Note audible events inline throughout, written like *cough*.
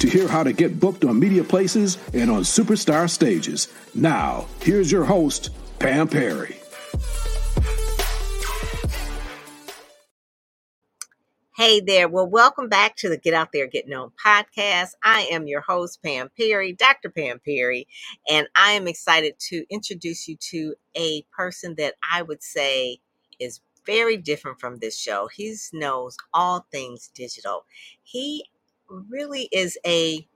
to hear how to get booked on media places and on superstar stages. Now, here's your host, Pam Perry. Hey there. Well, welcome back to the Get Out There, Get Known podcast. I am your host, Pam Perry, Dr. Pam Perry, and I am excited to introduce you to a person that I would say is very different from this show. He knows all things digital. He really is a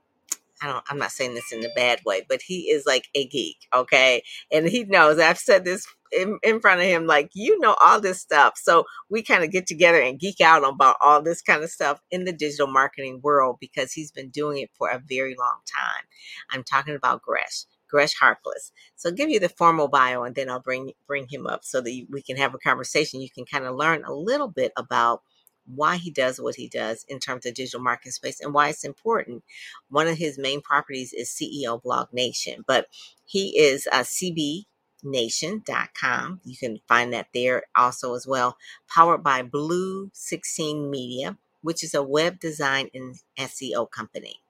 I don't I'm not saying this in a bad way, but he is like a geek, okay? And he knows I've said this in, in front of him, like, you know, all this stuff. So we kind of get together and geek out about all this kind of stuff in the digital marketing world because he's been doing it for a very long time. I'm talking about Gresh. Gresh Harkless. So I'll give you the formal bio and then I'll bring bring him up so that we can have a conversation. You can kind of learn a little bit about why he does what he does in terms of digital marketing space and why it's important. One of his main properties is CEO Blog Nation, but he is uh, a cbnation.com. You can find that there also as well, powered by Blue 16 Media, which is a web design and SEO company.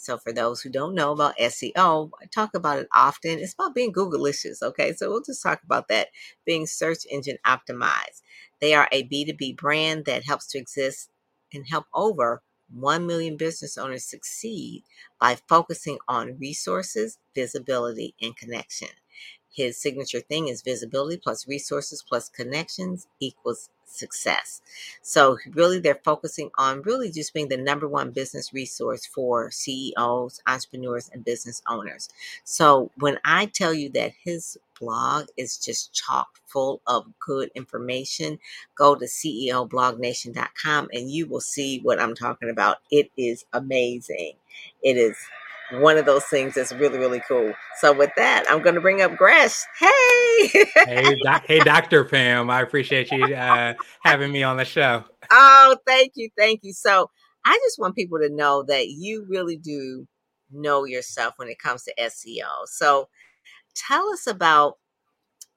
So for those who don't know about SEO, I talk about it often. It's about being Googleicious, okay? So we'll just talk about that, being search engine optimized. They are a B2B brand that helps to exist and help over 1 million business owners succeed by focusing on resources, visibility, and connection. His signature thing is visibility plus resources plus connections equals success. So really they're focusing on really just being the number one business resource for CEOs, entrepreneurs and business owners. So when I tell you that his blog is just chock full of good information, go to ceoblognation.com and you will see what I'm talking about. It is amazing. It is one of those things that's really really cool. So with that, I'm going to bring up Gresh. Hey, hey, doc, hey, Doctor Pam. I appreciate you uh, having me on the show. Oh, thank you, thank you. So I just want people to know that you really do know yourself when it comes to SEO. So tell us about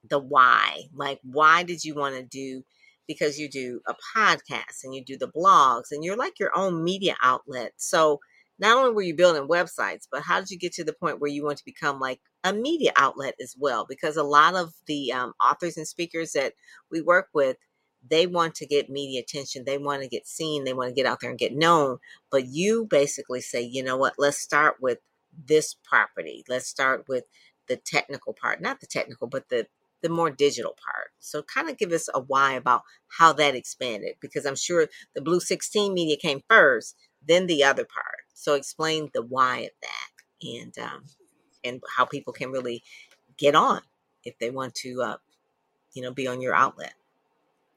the why. Like, why did you want to do? Because you do a podcast and you do the blogs and you're like your own media outlet. So not only were you building websites, but how did you get to the point where you want to become like a media outlet as well? Because a lot of the um, authors and speakers that we work with, they want to get media attention, they want to get seen, they want to get out there and get known. But you basically say, you know what, let's start with this property. Let's start with the technical part, not the technical, but the the more digital part. So kind of give us a why about how that expanded because I'm sure the Blue 16 media came first, then the other part. So explain the why of that and um, and how people can really get on if they want to, uh, you know, be on your outlet.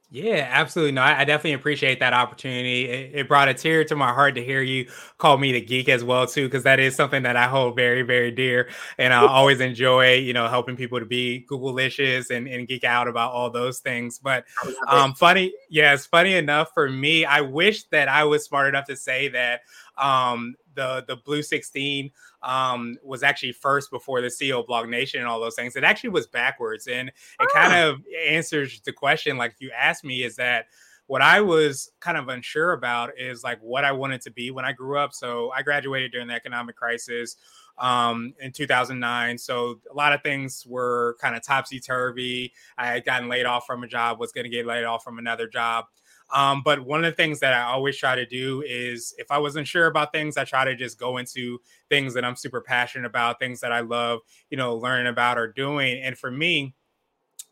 Yeah, absolutely. No, I, I definitely appreciate that opportunity. It, it, brought a tear to my heart to hear you call me the geek as well too, because that is something that I hold very, very dear, and I *laughs* always enjoy, you know, helping people to be Googleicious and, and geek out about all those things. But um, funny, yes, funny enough for me, I wish that I was smart enough to say that um, the the Blue 16 um, was actually first before the CEO Blog Nation and all those things. It actually was backwards, and it oh. kind of answers the question like you asked me is that what I was kind of unsure about is like what I wanted to be when I grew up. So I graduated during the economic crisis um, in 2009. So a lot of things were kind of topsy turvy. I had gotten laid off from a job, was going to get laid off from another job. Um, but one of the things that I always try to do is if I wasn't sure about things, I try to just go into things that I'm super passionate about, things that I love, you know, learning about or doing. And for me,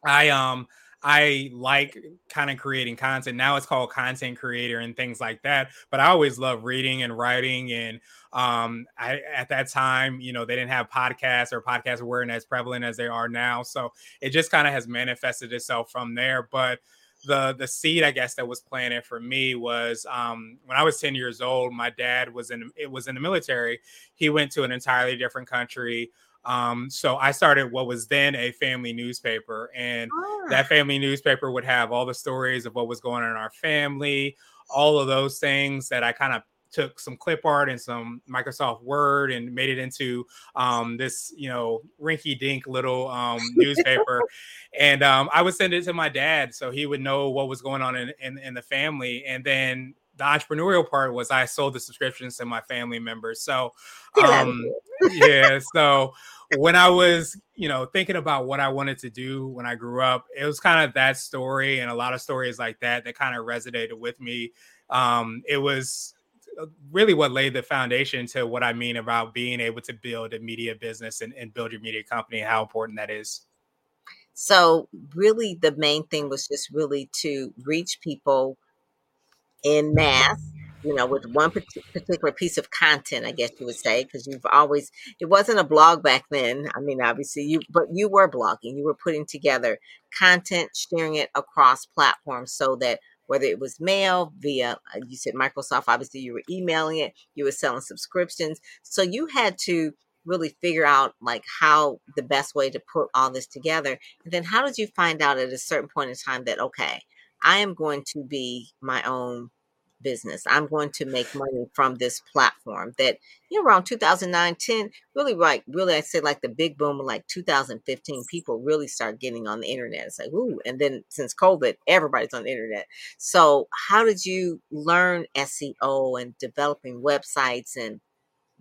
I um I like kind of creating content. Now it's called content creator and things like that. But I always love reading and writing. And um, I, at that time, you know, they didn't have podcasts or podcasts weren't as prevalent as they are now. So it just kind of has manifested itself from there. But the the seed I guess that was planted for me was um, when I was 10 years old. My dad was in it was in the military. He went to an entirely different country. Um, so I started what was then a family newspaper, and ah. that family newspaper would have all the stories of what was going on in our family, all of those things that I kind of took some clip art and some Microsoft Word and made it into um, this, you know, rinky dink little um, *laughs* newspaper. and um, I would send it to my dad so he would know what was going on in, in, in the family. And then the entrepreneurial part was I sold the subscriptions to my family members. So, um, yeah. *laughs* So when I was, you know, thinking about what I wanted to do when I grew up, it was kind of that story and a lot of stories like that that kind of resonated with me. Um, it was Uh, really what laid the foundation to what I mean about being able to build a media business and, and build your media company and how important that is. So, really, the main thing was just really to reach people in mass, you know, with one particular piece of content, I guess you would say, because you've always, it wasn't a blog back then. I mean, obviously, you, but you were blogging, you were putting together content, sharing it across platforms so that whether it was mail via uh, you said microsoft obviously you were emailing it you were selling subscriptions. So you had to really figure out like how the best way to put all this together. And then how did you find out at a certain point in time that okay i am going to be my own business. I'm going to make money from this platform that, you know, around 2009, 10, really right, really, I say like the big boom like 2015, people really start getting on the internet. It's like, ooh. And then since COVID, everybody's on the internet. So how did you learn SEO and developing websites and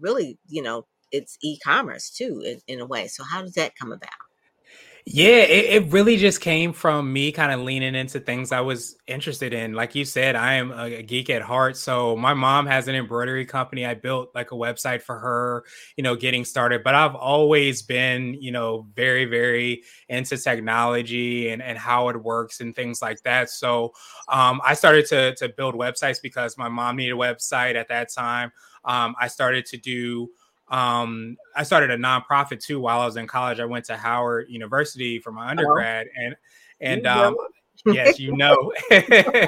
really, you know, it's e-commerce too in, in a way. So how did that come about? Yeah, it, it really just came from me kind of leaning into things I was interested in. Like you said, I am a, geek at heart. So my mom has an embroidery company. I built like a website for her, you know, getting started. But I've always been, you know, very, very into technology and, and how it works and things like that. So um, I started to, to build websites because my mom needed a website at that time. Um, I started to do um, I started a nonprofit too while I was in college. I went to Howard University for my undergrad, and and um, yes, you know. *laughs*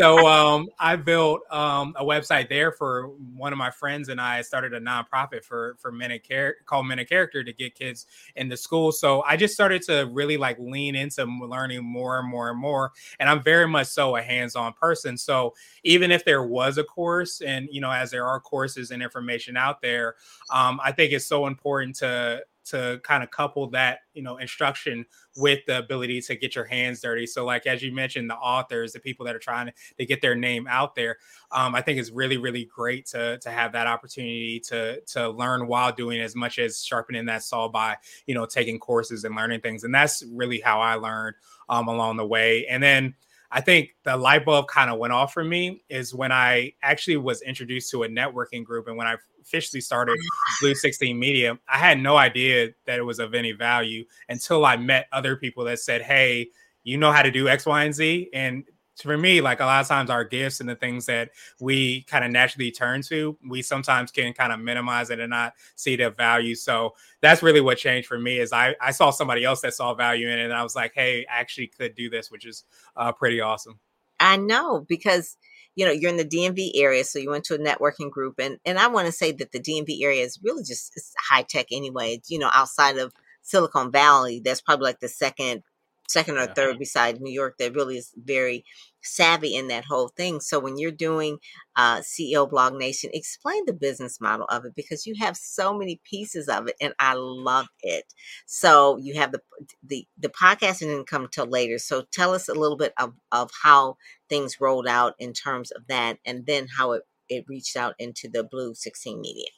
so um, I built um, a website there for one of my friends, and I started a nonprofit for for men of character called Men of Character to get kids into school. So I just started to really like lean into learning more and more and more. And I'm very much so a hands-on person. So even if there was a course, and you know, as there are courses and information out there, um, I think it's so important to to kind of couple that you know instruction with the ability to get your hands dirty. So like as you mentioned the authors the people that are trying to, get their name out there um, i think it's really really great to to have that opportunity to to learn while doing as much as sharpening that saw by you know taking courses and learning things. And that's really how i learned um, along the way. And then I think the light bulb kind of went off for me is when I actually was introduced to a networking group and when I officially started Blue 16 Media, I had no idea that it was of any value until I met other people that said, Hey, you know how to do X, Y, and Z. And for me, like a lot of times our gifts and the things that we kind of naturally turn to, we sometimes can kind of minimize it and not see the value. So that's really what changed for me is I, I saw somebody else that saw value in it and I was like, hey, I actually could do this, which is uh, pretty awesome. I know because you know you're in the DMV area, so you went to a networking group, and and I want to say that the DMV area is really just high tech anyway. You know, outside of Silicon Valley, that's probably like the second second or yeah. third beside New York that really is very savvy in that whole thing. So when you're doing uh, CEO Blog Nation, explain the business model of it because you have so many pieces of it, and I love it. So you have the the the podcast didn't come till later. So tell us a little bit of of how things rolled out in terms of that, and then how it it reached out into the Blue 16 Media.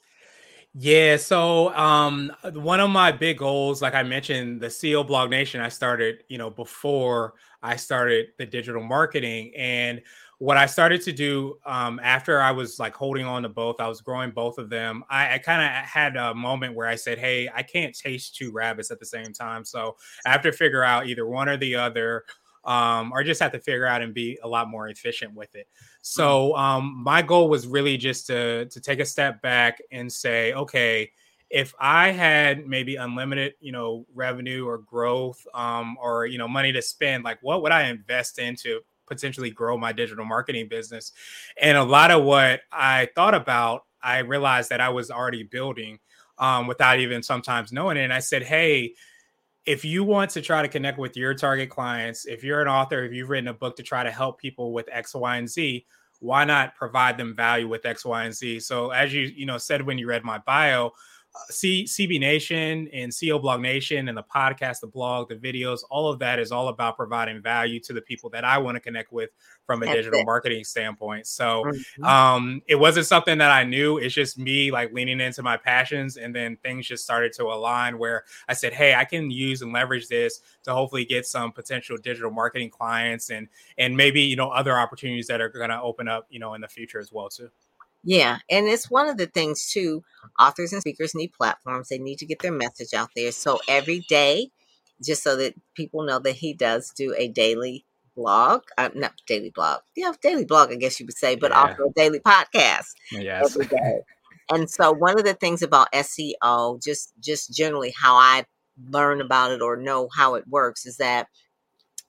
Yeah, so um one of my big goals, like I mentioned, the CEO Blog Nation, I started, you know, before I started the digital marketing. And what I started to do um, after I was like holding on to both, I was growing both of them. I, I kind of had a moment where I said, Hey, I can't taste two rabbits at the same time. So I have to figure out either one or the other um, or just have to figure out and be a lot more efficient with it. Mm-hmm. So um, my goal was really just to to take a step back and say, okay, if I had maybe unlimited, you know, revenue or growth, um, or you know, money to spend, like what would I invest into potentially grow my digital marketing business? And a lot of what I thought about, I realized that I was already building um, without even sometimes knowing it. And I said, hey, if you want to try to connect with your target clients, if you're an author, if you've written a book to try to help people with X, Y, and Z, why not provide them value with X, Y, and Z? So as you you know said when you read my bio, C, CB Nation and CEO Blog Nation and the podcast, the blog, the videos, all of that is all about providing value to the people that I want to connect with from a That's digital it. marketing standpoint. So mm-hmm. um, it wasn't something that I knew. It's just me like leaning into my passions. And then things just started to align where I said, hey, I can use and leverage this to hopefully get some potential digital marketing clients and and maybe, you know, other opportunities that are going to open up, you know, in the future as well too. Yeah, and it's one of the things too. Authors and speakers need platforms. They need to get their message out there. So every day, just so that people know that he does do a daily blog, uh, not daily blog, yeah, daily blog, I guess you would say, but yeah. also a daily podcast yes. every *laughs* day. and so one of the things about SEO, just just generally how I learn about it or know how it works, is that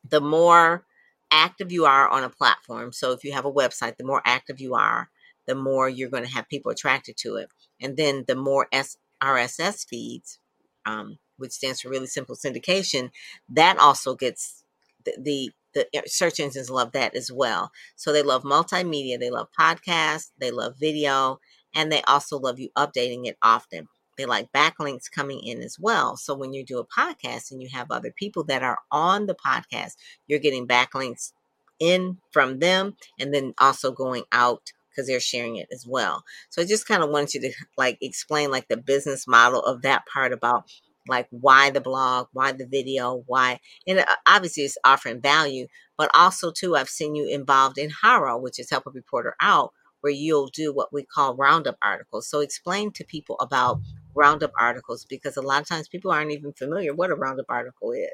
the more active you are on a platform. So if you have a website, the more active you are, the more you're going to have people attracted to it. And then the more S- RSS feeds, um, which stands for really simple syndication, that also gets the, the the search engines love that as well. So they love multimedia, they love podcasts, they love video, and they also love you updating it often. They like backlinks coming in as well. So when you do a podcast and you have other people that are on the podcast, you're getting backlinks in from them and then also going out because they're sharing it as well. So I just kind of wanted you to like explain like the business model of that part about like why the blog, why the video, why, and uh, obviously it's offering value, but also too, I've seen you involved in HARO, which is Help a Reporter Out, where you'll do what we call roundup articles. So explain to people about roundup articles because a lot of times people aren't even familiar what a roundup article is.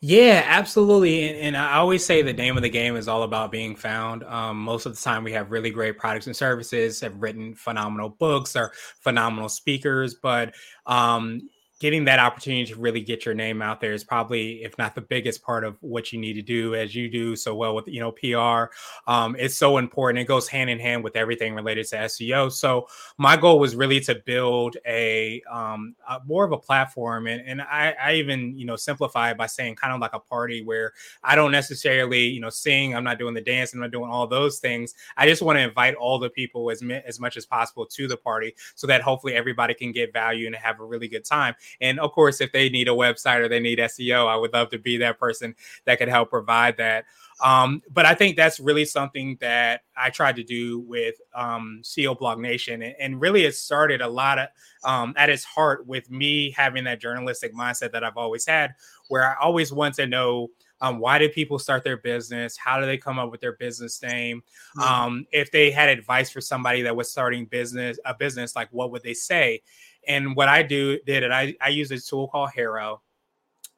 Yeah, absolutely. And, and, I always say the name of the game is all about being found. Um, most of the time, we have really great products and services, have written phenomenal books, or phenomenal speakers, but um, getting that opportunity to really get your name out there is probably if not the biggest part of what you need to do as you do so well with you know pr um, it's so important. It goes hand in hand with everything related to seo so my goal was really to build a, um, a more of a platform and, and I, I even you know simplify it by saying kind of like a party where i don't necessarily you know sing i'm not doing the dance i'm not doing all those things. I just want to invite all the people as, as much as possible to the party so that hopefully everybody can get value and have a really good time and of course, if they need a website or they need SEO, I would love to be that person that could help provide that. Um, but I think that's really something that I tried to do with um, CEO Blog Nation, and, and, really it started a lot of um, at its heart with me having that journalistic mindset that I've always had, where I always want to know um, why did people start their business? How do they come up with their business name? Um, if they had advice for somebody that was starting business, a business, like what would they say? And what I do did it, I, I use a tool called HARO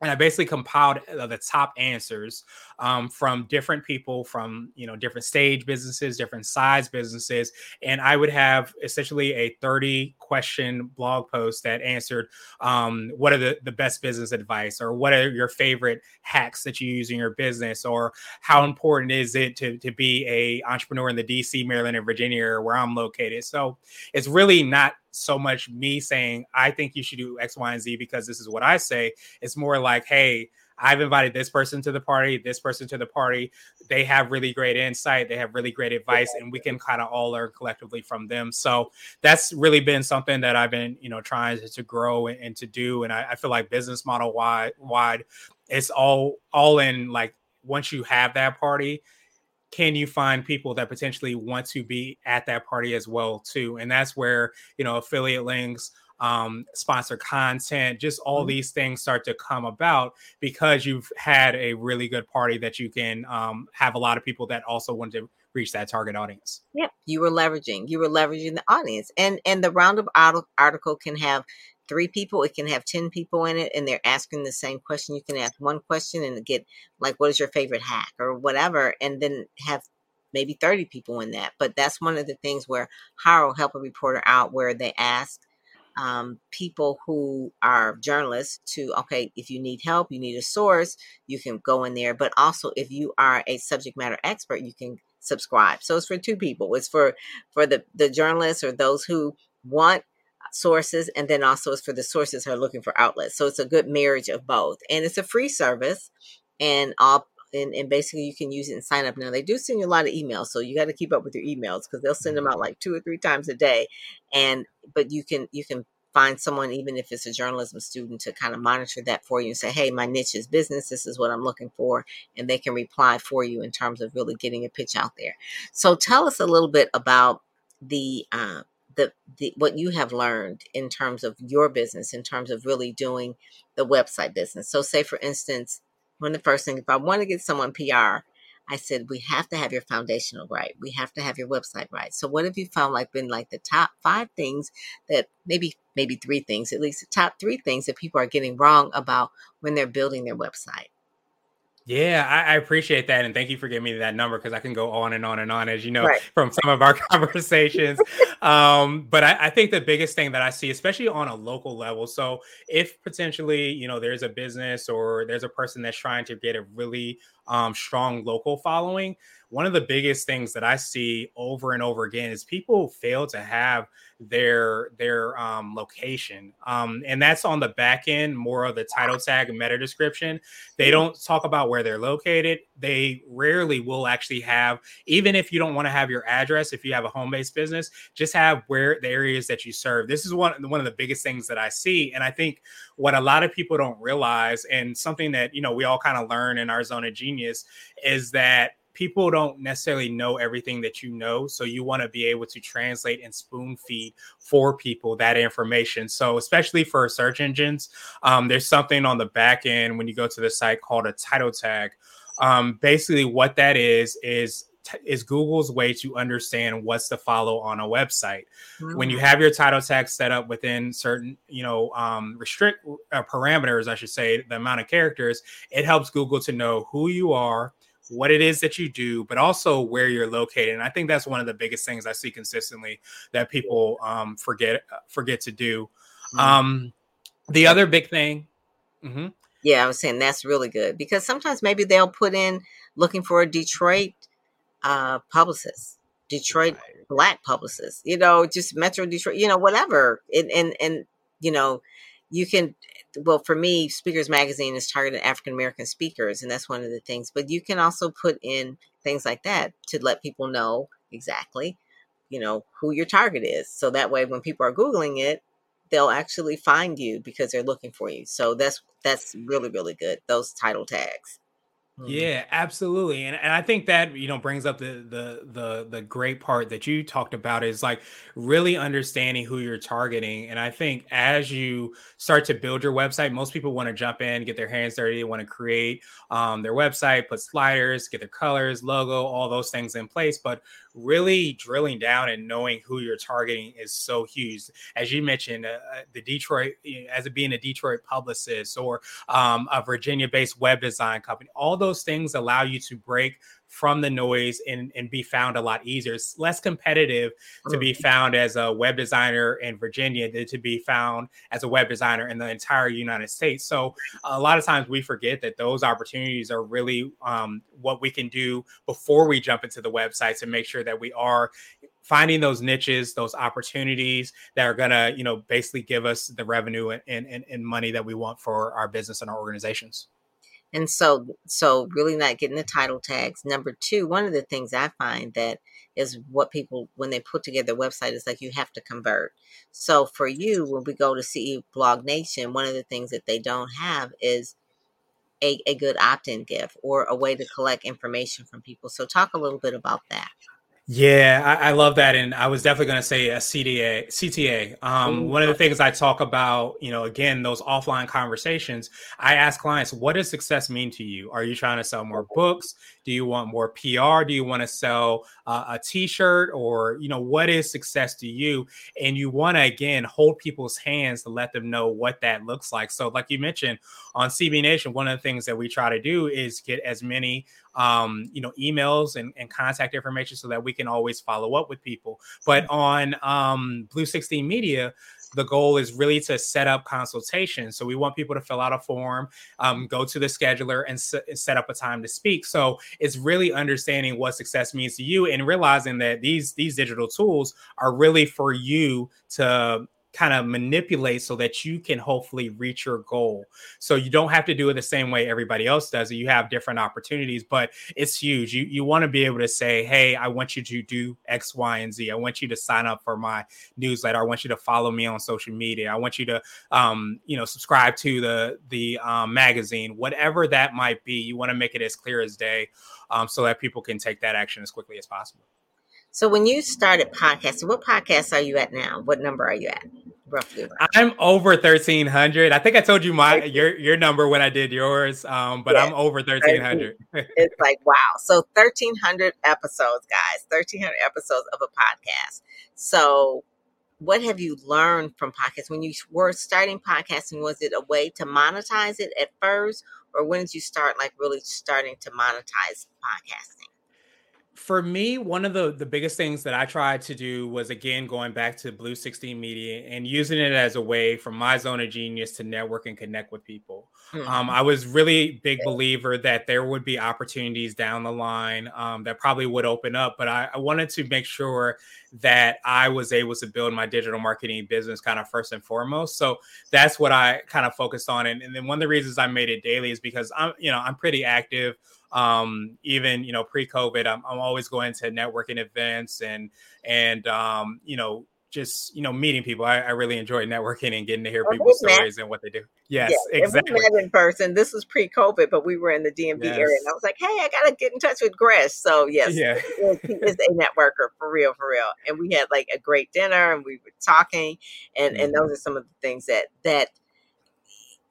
and I basically compiled uh, the top answers um, from different people from you know different stage businesses, different size businesses, and I would have essentially a thirty question blog post that answered um, what are the, the best business advice or what are your favorite hacks that you use in your business or how important is it to, to be a entrepreneur in the DC, Maryland, and Virginia where I'm located. So it's really not so much me saying I think you should do X, Y, and Z because this is what I say. It's more like, hey, I've invited this person to the party, this person to the party. They have really great insight, they have really great advice, and we can kind of all learn collectively from them. So that's really been something that I've been, you know, trying to, grow and, and, to do. And I, I feel like business model wide, wide, it's all all in. Like once you have that party, can you find people that potentially want to be at that party as well too and that's where you know affiliate links um, sponsor content just all mm-hmm. these things start to come about because you've had a really good party that you can um, have a lot of people that also want to reach that target audience yep you were leveraging you were leveraging the audience and and the roundup article can have three people, it can have 10 people in it, and they're asking the same question. You can ask one question and get, like, what is your favorite hack or whatever, and then have maybe 30 people in that. But that's one of the things where HARO help a reporter out where they ask um, people who are journalists to okay if you need help you need a source you can go in there. But also if you are a subject matter expert you can subscribe. So it's for two people. It's for for the the journalists or those who want sources and then also it's for the sources who are looking for outlets. So it's a good marriage of both. And it's a free service and all and, and basically you can use it and sign up. Now they do send you a lot of emails so you got to keep up with your emails because they'll send them out like two or three times a day and but you can you can find someone even if it's a journalism student to kind of monitor that for you and say hey my niche is business this is what i'm looking for and they can reply for you in terms of really getting a pitch out there. So tell us a little bit about the uh, the, the what you have learned in terms of your business in terms of really doing the website business. So say for instance one of the first things, if I want to get someone PR, I said, we have to have your foundational right. We have to have your website right. So what have you found like been like the top five things that maybe, maybe three things, at least the top three things that people are getting wrong about when they're building their website? Yeah, I, I, appreciate that, and thank you for giving me that number because I can go on and on and on, as you know right. from some of our *laughs* conversations. um, but I, I, think the biggest thing that I see, especially on a local level, so if potentially you know there's a business or there's a person that's trying to get a really um, strong local following, one of the biggest things that I see over and over again is people fail to have their their um, location, um, and that's on the back end, more of the title tag and meta description. They don't talk about where they're located. They rarely will actually have, even if you don't want to have your address, if you have a home based business, just have where the areas that you serve. This is one one of the biggest things that I see, and I think what a lot of people don't realize, and something that you know we all kind of learn in our zone of genius, is that people don't necessarily know everything that you know. So you want to be able to translate and spoon feed for people that information. So, especially for search engines, um, there's something on the back end when you go to the site called a title tag. Um, basically, what that is, is is Google's way to understand what's to follow on a website. Mm-hmm. When you have your title tag set up within certain, you know, um, restrict uh, parameters, I should say, the amount of characters, it helps Google to know who you are, what it is that you do, but also where you're located. And I think that's one of the biggest things I see consistently that people um, forget uh, forget to do. Mm-hmm. Um, the other big thing. Mm-hmm. Yeah, I was saying that's really good because sometimes maybe they'll put in looking for a Detroit uh, publicist, Detroit right. black publicist, you know, just Metro Detroit, you know, whatever. And and and you know, you can well for me speakers magazine is targeted african american speakers and that's one of the things but you can also put in things like that to let people know exactly you know who your target is so that way when people are googling it they'll actually find you because they're looking for you so that's that's really really good those title tags. Yeah, absolutely. And and I think that, you know, brings up the the the the great part that you talked about is like really understanding who you're targeting. And I think as you start to build your website, most people want to jump in, get their hands dirty, want to create um, their website, put sliders, get their colors, logo, all those things in place. But really drilling down and knowing who you're targeting is so huge. As you mentioned, uh, uh the Detroit, as it being a Detroit publicist or um, a Virginia based web design company, all those things allow you to break from the noise and, and be found a lot easier. It's less competitive to be found as a web designer in Virginia than to be found as a web designer in the entire United States. So a lot of times we forget that those opportunities are really um, what we can do before we jump into the websites and make sure that we are finding those niches, those opportunities that are going to, you know, basically give us the revenue and, and, and money that we want for our business and our organizations. And so, so really not getting the title tags. Number two, one of the things I find that is what people, when they put together a website, is like you have to convert. So for you, when we go to CEO Blog Nation, one of the things that they don't have is a, a good opt in gift or a way to collect information from people. So talk a little bit about that. Yeah, I, I, love that, and I was definitely going to say a CDA, CTA. Um, one of the things I talk about, you know, again, those offline conversations. I ask clients, "What does success mean to you? Are you trying to sell more books? Do you want more PR? Do you want to sell uh, a T-shirt, or you know, what is success to you?" And you want to again hold people's hands to let them know what that looks like. So, like you mentioned on CB Nation, one of the things that we try to do is get as many um, you know, emails and, and, contact information so that we can always follow up with people. But on um, Blue 16 Media, the goal is really to set up consultations. So we want people to fill out a form, um, go to the scheduler, and s- set up a time to speak. So it's really understanding what success means to you and realizing that these these digital tools are really for you to kind of manipulate so that you can hopefully reach your goal. So you don't have to do it the same way everybody else does. You have different opportunities, but it's huge. You you want to be able to say, "Hey, I want you to do X, Y, and Z. I want you to sign up for my newsletter. I want you to follow me on social media. I want you to um, you know, subscribe to the the um, magazine, whatever that might be. You want to make it as clear as day um, so that people can take that action as quickly as possible. So when you started podcasting, what podcast are you at now? What number are you at? Roughly. I'm over thirteen hundred. I think I told you my your your number when I did yours. Um, but yeah. I'm over thirteen hundred. it's like wow. So thirteen hundred episodes, guys. Thirteen hundred episodes of a podcast. So what have you learned from podcasts when you were starting podcasting was it a way to monetize it at first or when did you start like really starting to monetize podcasting for me, one of the the biggest things that I tried to do was again going back to Blue 16 Media and using it as a way from my zone of genius to network and connect with people. Mm-hmm. Um, I was really big believer that there would be opportunities down the line um, that probably would open up, but I, I wanted to make sure that I was able to build my digital marketing business kind of first and foremost. So that's what I kind of focused on. And, and then one of the reasons I made it daily is because I'm, you know, I'm pretty active um, even you know pre-COVID, I'm, I'm always going to networking events and and um, you know just you know meeting people. I, I, really enjoy networking and getting to hear well, people's stories met. and what they do. Yes, yeah, exactly. we met in person. This was pre-COVID, but we were in the DMV yes. area, and I was like, "Hey, I gotta get in touch with Gresh." So yes, yeah. he is a networker for real, for real. And we had like a great dinner, and we were talking, and mm-hmm. and those are some of the things that that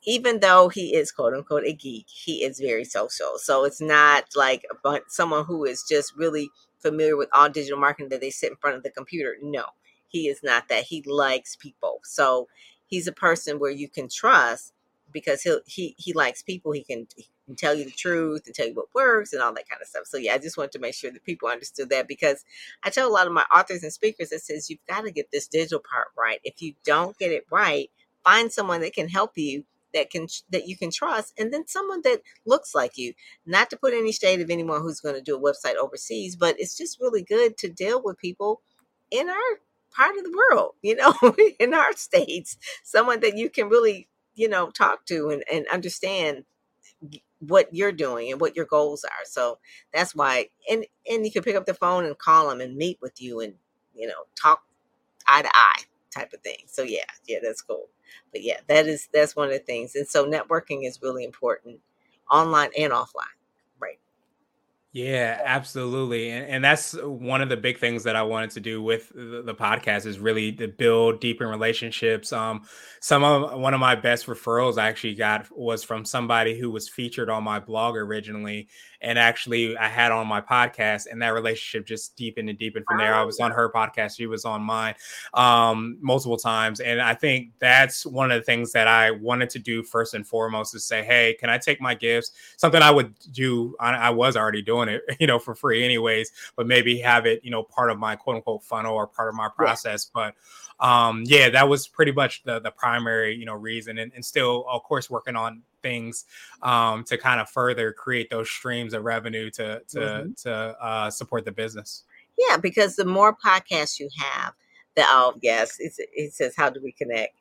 even though he is quote unquote a geek, he is very social. So it's not like someone who is just really familiar with all digital marketing that they sit in front of the computer. No, he is not that. He likes people. So he's a person where you can trust because he he he likes people. He can, he can tell you the truth and tell you what works and all that kind of stuff. So yeah, I just wanted to make sure that people understood that because I tell a lot of my authors and speakers that says you've got to get this digital part right. If you don't get it right, find someone that can help you that can that you can trust and then someone that looks like you. Not to put any shade of anyone who's going to do a website overseas but it's just really good to deal with people in our part of the world you know *laughs* in our states. Someone that you can really you know talk to and, and understand what you're doing and what your goals are. So that's why and and you can pick up the phone and call them and meet with you and you know talk eye to eye type of thing. So yeah yeah that's cool but yeah, that is that's one of the things. And so networking is really important online and offline. Right. Yeah, absolutely. And, and that's one of the big things that I wanted to do with the, the podcast is really to build deeper relationships. Um, some of one of my best referrals I actually got was from somebody who was featured on my blog originally and actually I had on my podcast, and that relationship just deepened and deepened from there. I was on her podcast, she was on mine um, multiple times, and I think that's one of the things that I wanted to do first and foremost is say, hey, can I take my gifts? Something I would do. I, I was already doing it, *laughs* you know, for free anyways, but maybe have it, you know, part of my quote unquote funnel or part of my process, yeah. but um yeah that was pretty much the the primary you know reason and, and still of course working on things um, to kind of further create those streams of revenue to to mm-hmm. to uh, support the business. Yeah, because the more podcasts you have, the oh yes, it says how do we connect?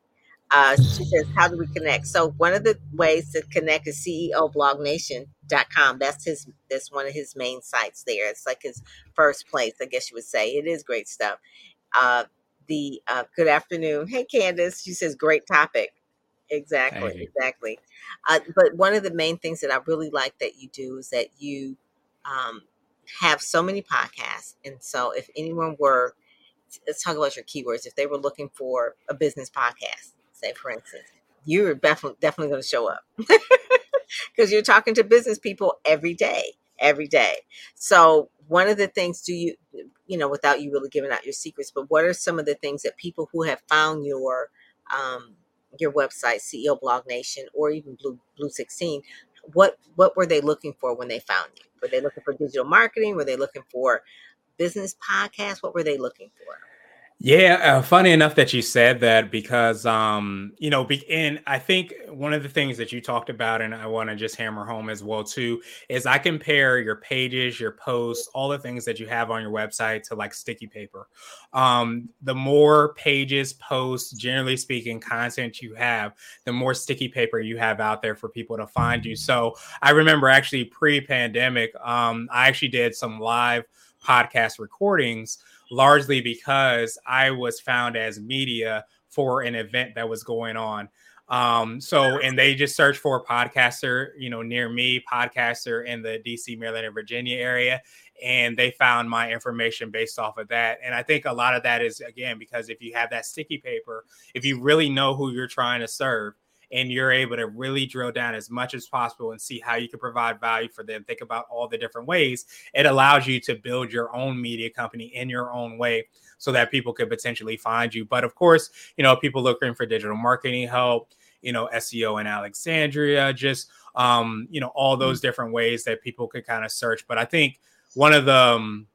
Uh, she says how do we connect? So one of the ways to connect is CEOBlogNation.com. That's his. That's one of his main sites. There, it's like his first place, I guess you would say. It is great stuff. Uh, the uh, good afternoon. Hey, Candace. She says great topic. Exactly, exactly. Uh, but one of the main things that I really like that you do is that you um, have so many podcasts. And so if anyone were, let's talk about your keywords, if they were looking for a business podcast, say for instance, you're definitely definitely going to show up *laughs* because you're talking to business people every day, every day. So one of the things do you, you know, without you really giving out your secrets, but what are some of the things that people who have found your um, your website, CEO Blog Nation, or even Blue Blue 16, what what were they looking for when they found you? Were they looking for digital marketing? Were they looking for business podcasts? What were they looking for? Yeah, uh, funny enough that you said that because um, you know, be, and I think one of the things that you talked about, and I want to just hammer home as well too, is I compare your pages, your posts, all the things that you have on your website to like sticky paper. Um, the more pages, posts, generally speaking, content you have, the more sticky paper you have out there for people to find you. So I remember actually pre-pandemic, um, I actually did some live podcast recordings largely because I was found as media for an event that was going on. Um, so and they just searched for a podcaster, you know, near me, podcaster in the DC, Maryland, and Virginia area. And they found my information based off of that. And I think a lot of that is again because if you have that sticky paper, if you really know who you're trying to serve, and you're able to really drill down as much as possible and see how you can provide value for them, think about all the different ways, it allows you to build your own media company in your own way so that people could potentially find you. But of course, you know, people looking for digital marketing help, you know, SEO in Alexandria, just um, you know, all those mm-hmm. different ways that people could kind of search. But I think one of the um,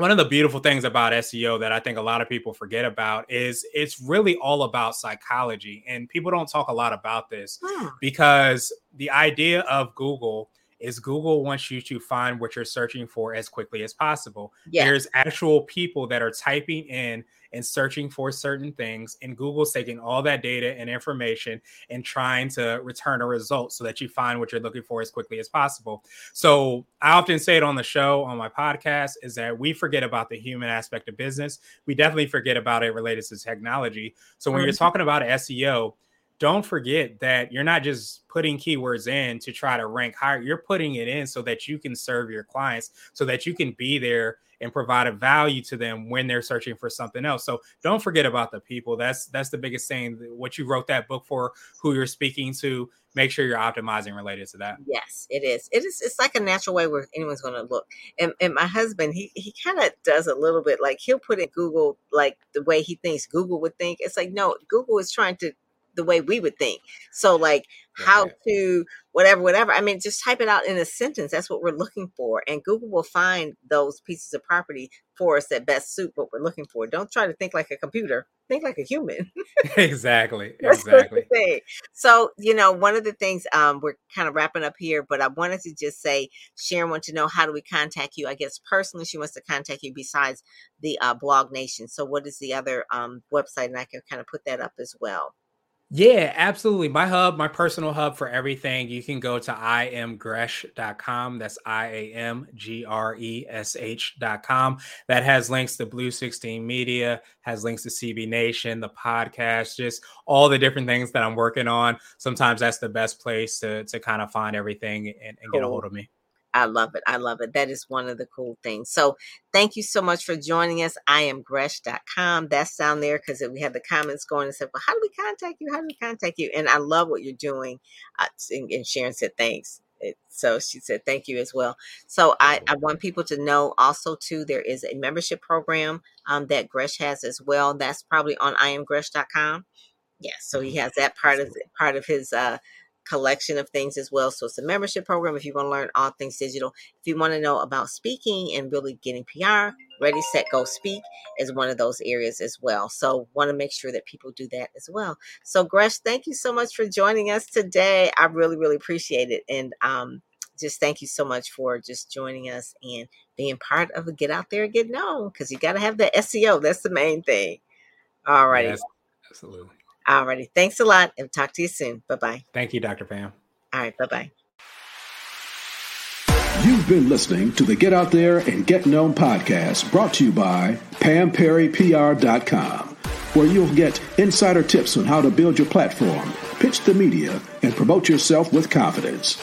one of the beautiful things about SEO that I think a lot of people forget about is it's really all about psychology. And people don't talk a lot about this hmm. because the idea of Google is Google wants you to find what you're searching for as quickly as possible. Yeah. There's actual people that are typing in and searching for certain things, and Google's taking all that data and information and trying to return a result so that you find what you're looking for as quickly as possible. So I often say it on the show, on my podcast, is that we forget about the human aspect of business. We definitely forget about it related to technology. So when mm-hmm. you're talking about SEO, don't forget that you're not just putting keywords in to try to rank higher. You're putting it in so that you can serve your clients, so that you can be there and provide a value to them when they're searching for something else. So don't forget about the people. That's that's the biggest thing. What you wrote that book for, who you're speaking to, make sure you're optimizing related to that. Yes, it is. It is. It's like a natural way where anyone's going to look. And and my husband, he he kind of does a little bit like he'll put in Google like the way he thinks Google would think. It's like no, Google is trying to the way we would think. So like how to whatever whatever. I mean just type it out in a sentence. That's what we're looking for and Google will find those pieces of property for us that best suit what we're looking for. Don't try to think like a computer. Think like a human. *laughs* *laughs* exactly. exactly. So, you know, one of the things um we're kind of wrapping up here, but I wanted to just say Sharon wants to know how do we contact you? I guess personally she wants to contact you besides the uh, blog nation. So what is the other um website and I can kind of put that up as well. Yeah, absolutely. My hub, my personal hub for everything, you can go to iamgresh.com. That's I A M G R E S H.com. That has links to Blue 16 Media, has links to CB Nation, the podcast, just all the different things that I'm working on. Sometimes that's the best place to, to kind of find everything and, and cool. get a hold of me. I love it. I love it. That is one of the cool things. So thank you so much for joining us. I am gresh.com. That's down there because we had the comments going and said, well, how do we contact you? How do we contact you? And I love what you're doing. Uh, and Sharon said, thanks. It, so she said, thank you as well. So I, I want people to know also too, there is a membership program um, that Gresh has as well. That's probably on iamgresh.com. Yes. so he has that part of part of his uh, collection of things as well. So it's a membership program if you want to learn all things digital. If you want to know about speaking and really getting PR, Ready, Set, Go Speak is one of those areas as well. So want to make sure that people do that as well. So Gresh, thank you so much for joining us today. I really, really appreciate it. And um, just thank you so much for just joining us and being part of the Get Out There and Get Known because you got to have the SEO. That's the main thing. All righty. Yes, absolutely. Alrighty. Thanks a lot and talk to you soon. Bye bye. Thank you, Dr. Pam. All right. Bye bye. You've been listening to the Get Out There and Get Known podcast brought to you by PamPerryPR.com, where you'll get insider tips on how to build your platform, pitch the media, and promote yourself with confidence.